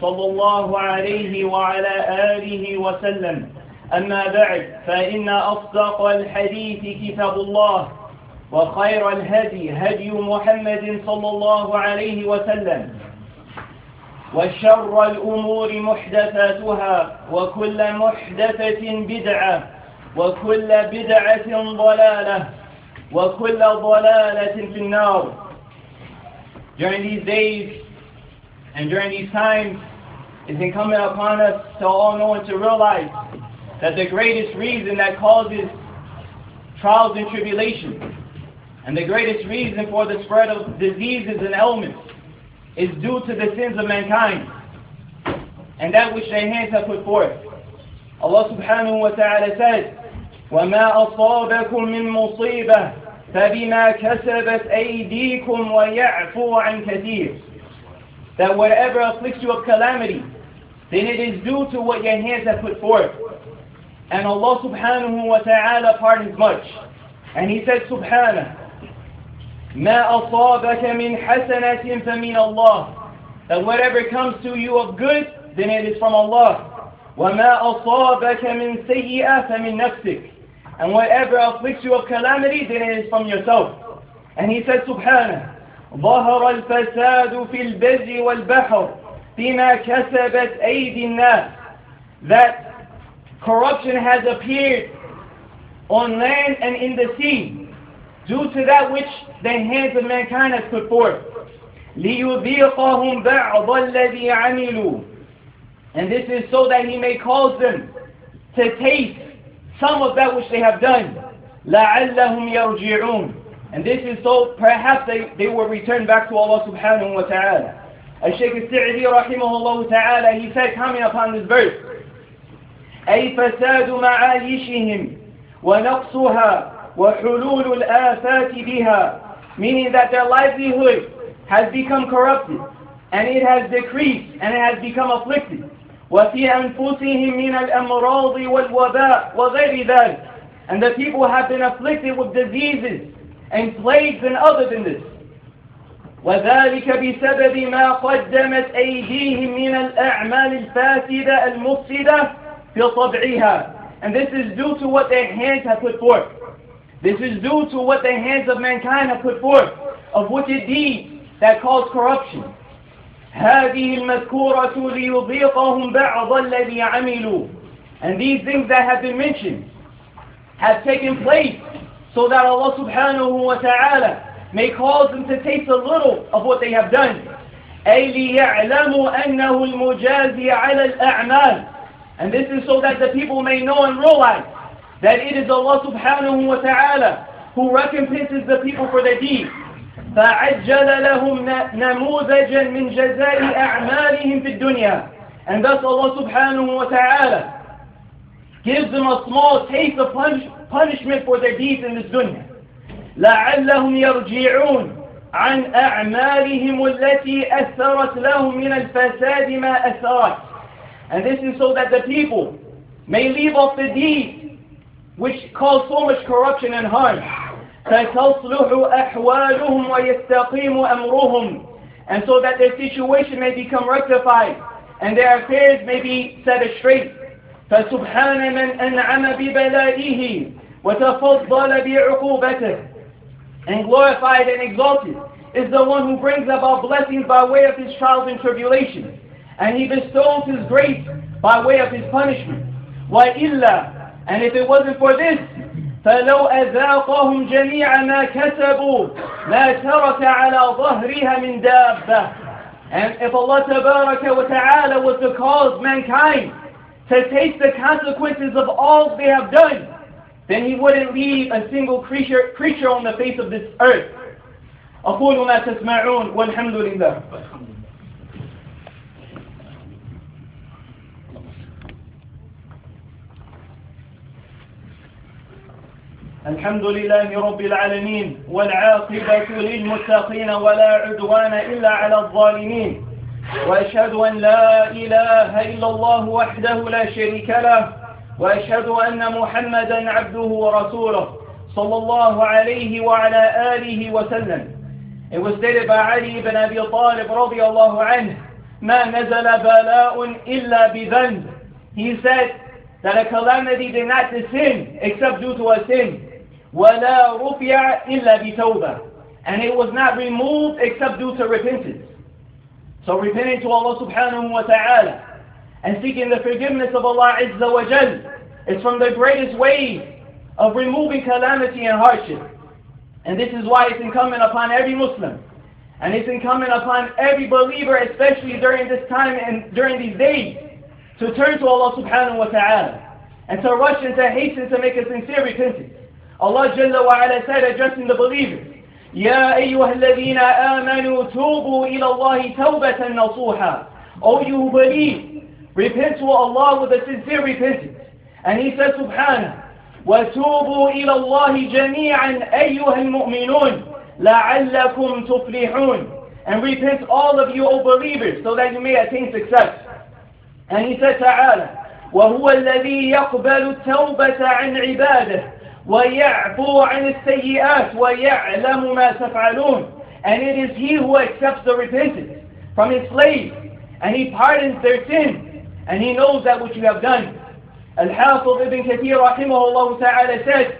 صلى الله عليه وعلى آله وسلم. أما بعد فإن أصدق الحديث كتاب الله وخير الهدي هدي محمد صلى الله عليه وسلم وشر الأمور محدثاتها وكل محدثة بدعة وكل بدعة ضلالة وكل ضلالة في النار. During these days and during these times, it's incumbent upon us to all know and to realize that the greatest reason that causes trials and tribulations and the greatest reason for the spread of diseases and ailments is due to the sins of mankind and that which their hands have put forth. Allah subhanahu wa ta'ala says, وَمَا أَصَابَكُم مِّن مُّصِيبَةٍ فَبِمَا كَسَبَتْ أَيْدِيكُمْ وَيَعْفُو عَنْ كَثِيرٍ That whatever afflicts you of calamity, then it is due to what your hands have put forth. And Allah subhanahu wa ta'ala pardons much. And He said subhanahu, مَا أَصَابَكَ مِنْ حَسَنَةٍ فَمِنَ اللَّهِ That whatever comes to you of good, then it is from Allah. وَمَا أَصَابَكَ مِنْ سَيِّئَةٍ فَمِنْ نَفْسِكَ And whatever afflicts you of calamity, then it is from yourself. And He said subhanahu, ظهر الفساد في البر والبحر بما كسبت أيدي الناس that corruption has appeared on land and in the sea due to that which the hands of mankind has put forth ليذيقهم بعض الذي عملوا and this is so that he may cause them to taste some of that which they have done لعلهم يرجعون and this is so perhaps they, they will return back to Allah subhanahu wa ta'ala الشيخ السعدي رحمه الله تعالى he said coming upon this verse أي فساد معايشهم ونقصها وحلول الآفات بها meaning that their livelihood has become corrupted and it has decreased and it has become afflicted وفي أنفسهم من الأمراض والوباء وغير ذلك and the people have been afflicted with diseases and plagues and other than this وذلك بسبب ما قدمت أيديهم من الأعمال الفاسدة المفسدة في طبعها and this is due to what their hands have put forth this is due to what the hands of mankind have put forth of wicked deeds that cause corruption هذه المذكورة ليضيقهم بعض الذي عملوا and these things that have been mentioned have taken place so that Allah subhanahu wa ta'ala may cause them to taste a little of what they have done أي ليعلموا أنه المجازي على الأعمال and this is so that the people may know and realize that it is Allah subhanahu wa ta'ala who recompenses the people for their deeds فعجل لهم نموذجا من جزاء أعمالهم في الدنيا and thus Allah subhanahu wa ta'ala gives them a small taste of punish, punishment for their deeds in this dunya لعلهم يرجعون عن أعمالهم التي أثرت لهم من الفساد ما أثرت and this is so that the people may leave off the deeds which cause so much corruption and harm فتصلح أحوالهم ويستقيم أمرهم and so that their situation may become rectified and their affairs may be set straight فسبحان من أنعم ببلائه وتفضل بعقوبته and glorified and exalted is the one who brings about blessings by way of his trials and tribulations and he bestows his grace by way of his punishment وإلا and if it wasn't for this فلو أذاقهم جميع ما كسبوا ما ترك على ظهرها من دابة and if Allah تبارك وتعالى was to cause mankind to taste the consequences of all they have done then he wouldn't leave a single creature, creature on the face of this earth. أقول ما تسمعون والحمد لله. الحمد لله رب العالمين والعاقبة للمتقين ولا عدوان إلا على الظالمين وأشهد أن لا إله إلا الله وحده لا شريك له وأشهد أن محمدا عبده ورسوله صلى الله عليه وعلى آله وسلم It was stated by Ali ibn Abi Talib رضي الله عنه ما نزل بلاء إلا بذنب He said that a calamity did not descend except due to a sin وَلَا رُفِعَ إِلَّا بِتَوْبَةٍ And it was not removed except due to repentance. So repenting to Allah subhanahu wa ta'ala and seeking the forgiveness of Allah Azza wa Jal is from the greatest ways of removing calamity and hardship. And this is why it's incumbent upon every Muslim and it's incumbent upon every believer, especially during this time and during these days, to turn to Allah subhanahu wa ta'ala and to rush and to hasten to make a sincere repentance. Allah Jalla wa ala said addressing the believers, يا أيها الذين آمنوا توبوا إلى الله توبة نصوحا O you who believe, repent to Allah with a sincere repentance. And he said subhanahu, وتوبوا إلى الله جميعا أيها المؤمنون لعلكم تفلحون And repent all of you, O believers, so that you may attain success. And he said تعالى, وهو الذي يقبل التوبة عن عباده ويعفو عن السيئات ويعلم ما تفعلون and it is he who accepts the repentance from his slaves and he pardons their sins and he knows that which you have done الحافظ ابن كثير رحمه الله تعالى said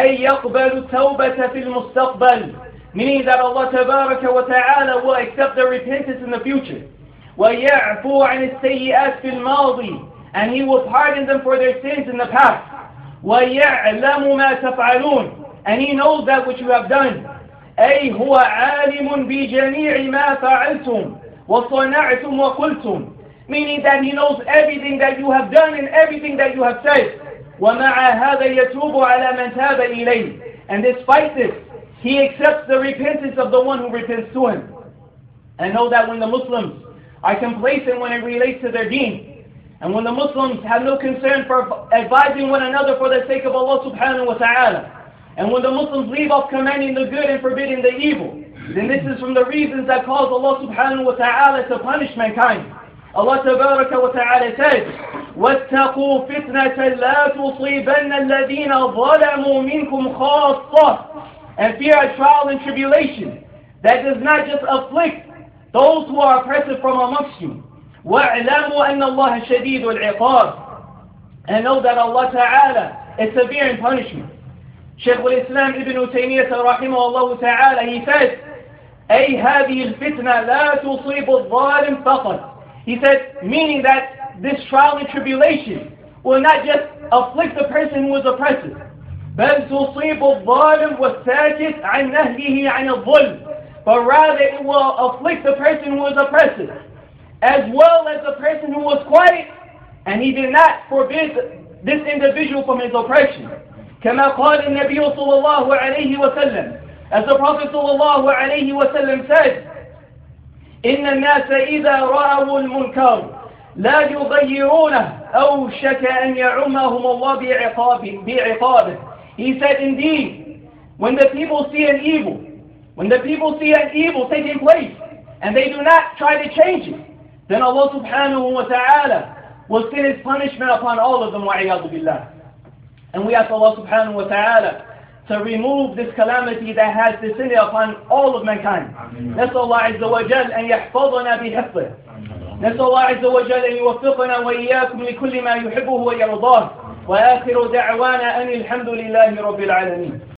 أي يقبل التوبة في المستقبل meaning that Allah تبارك وتعالى will accept their repentance in the future ويعفو عن السيئات في الماضي and he will pardon them for their sins in the past وَيَعْلَمُ مَا تَفْعَلُونَ And he knows that which you have done. أي هو عالم بجميع ما فعلتم وصنعتم وقلتم Meaning that he knows everything that you have done and everything that you have said. ومع هذا يتوب على من تاب إليه. And despite this, he accepts the repentance of the one who repents to him. And know that when the Muslims are complacent when it relates to their deen, and when the Muslims have no concern for advising one another for the sake of Allah subhanahu wa ta'ala, and when the Muslims leave off commanding the good and forbidding the evil, then this is from the reasons that cause Allah subhanahu wa ta'ala to punish mankind. Tabaraka wa ta'ala says, وَاتَّقُوا فِتْنَةً لَا تُصِيبَنَّ الَّذِينَ ظَلَمُوا مِنْكُمْ خَاصَّةً And fear a trial and tribulation that does not just afflict those who are oppressive from amongst you, واعلموا أن الله شديد العقاب and know that Allah Ta'ala is severe in punishment. Shaykh al-Islam Ibn Taymiyyah رحمه الله تعالى he says أي هذه الفتنة لا تصيب الظالم فقط He said meaning that this trial and tribulation will not just afflict the person who is oppressive بل تصيب الظالم والساكت عن نهيه عن الظلم but rather it will afflict the person who is oppressive as well as the person who was quiet and he did not forbid this individual from his oppression. كما قال النبي صلى الله عليه وسلم as the Prophet صلى الله عليه وسلم said إن الناس إذا رأوا المنكر لا يغيرونه أوشك أن يعمهم الله بعقاب بعقابه He said indeed when the people see an evil when the people see an evil taking place and they do not try to change it then Allah subhanahu wa ta'ala will send His punishment upon all of them, wa'iyadu billah. And we ask Allah subhanahu wa ta'ala to remove this calamity that has descended upon all of mankind. نسأل الله عز وجل أن يحفظنا بحفظه. نسأل الله عز وجل أن يوفقنا وإياكم لكل ما يحبه ويرضاه. وآخر دعوانا أن الحمد لله رب العالمين.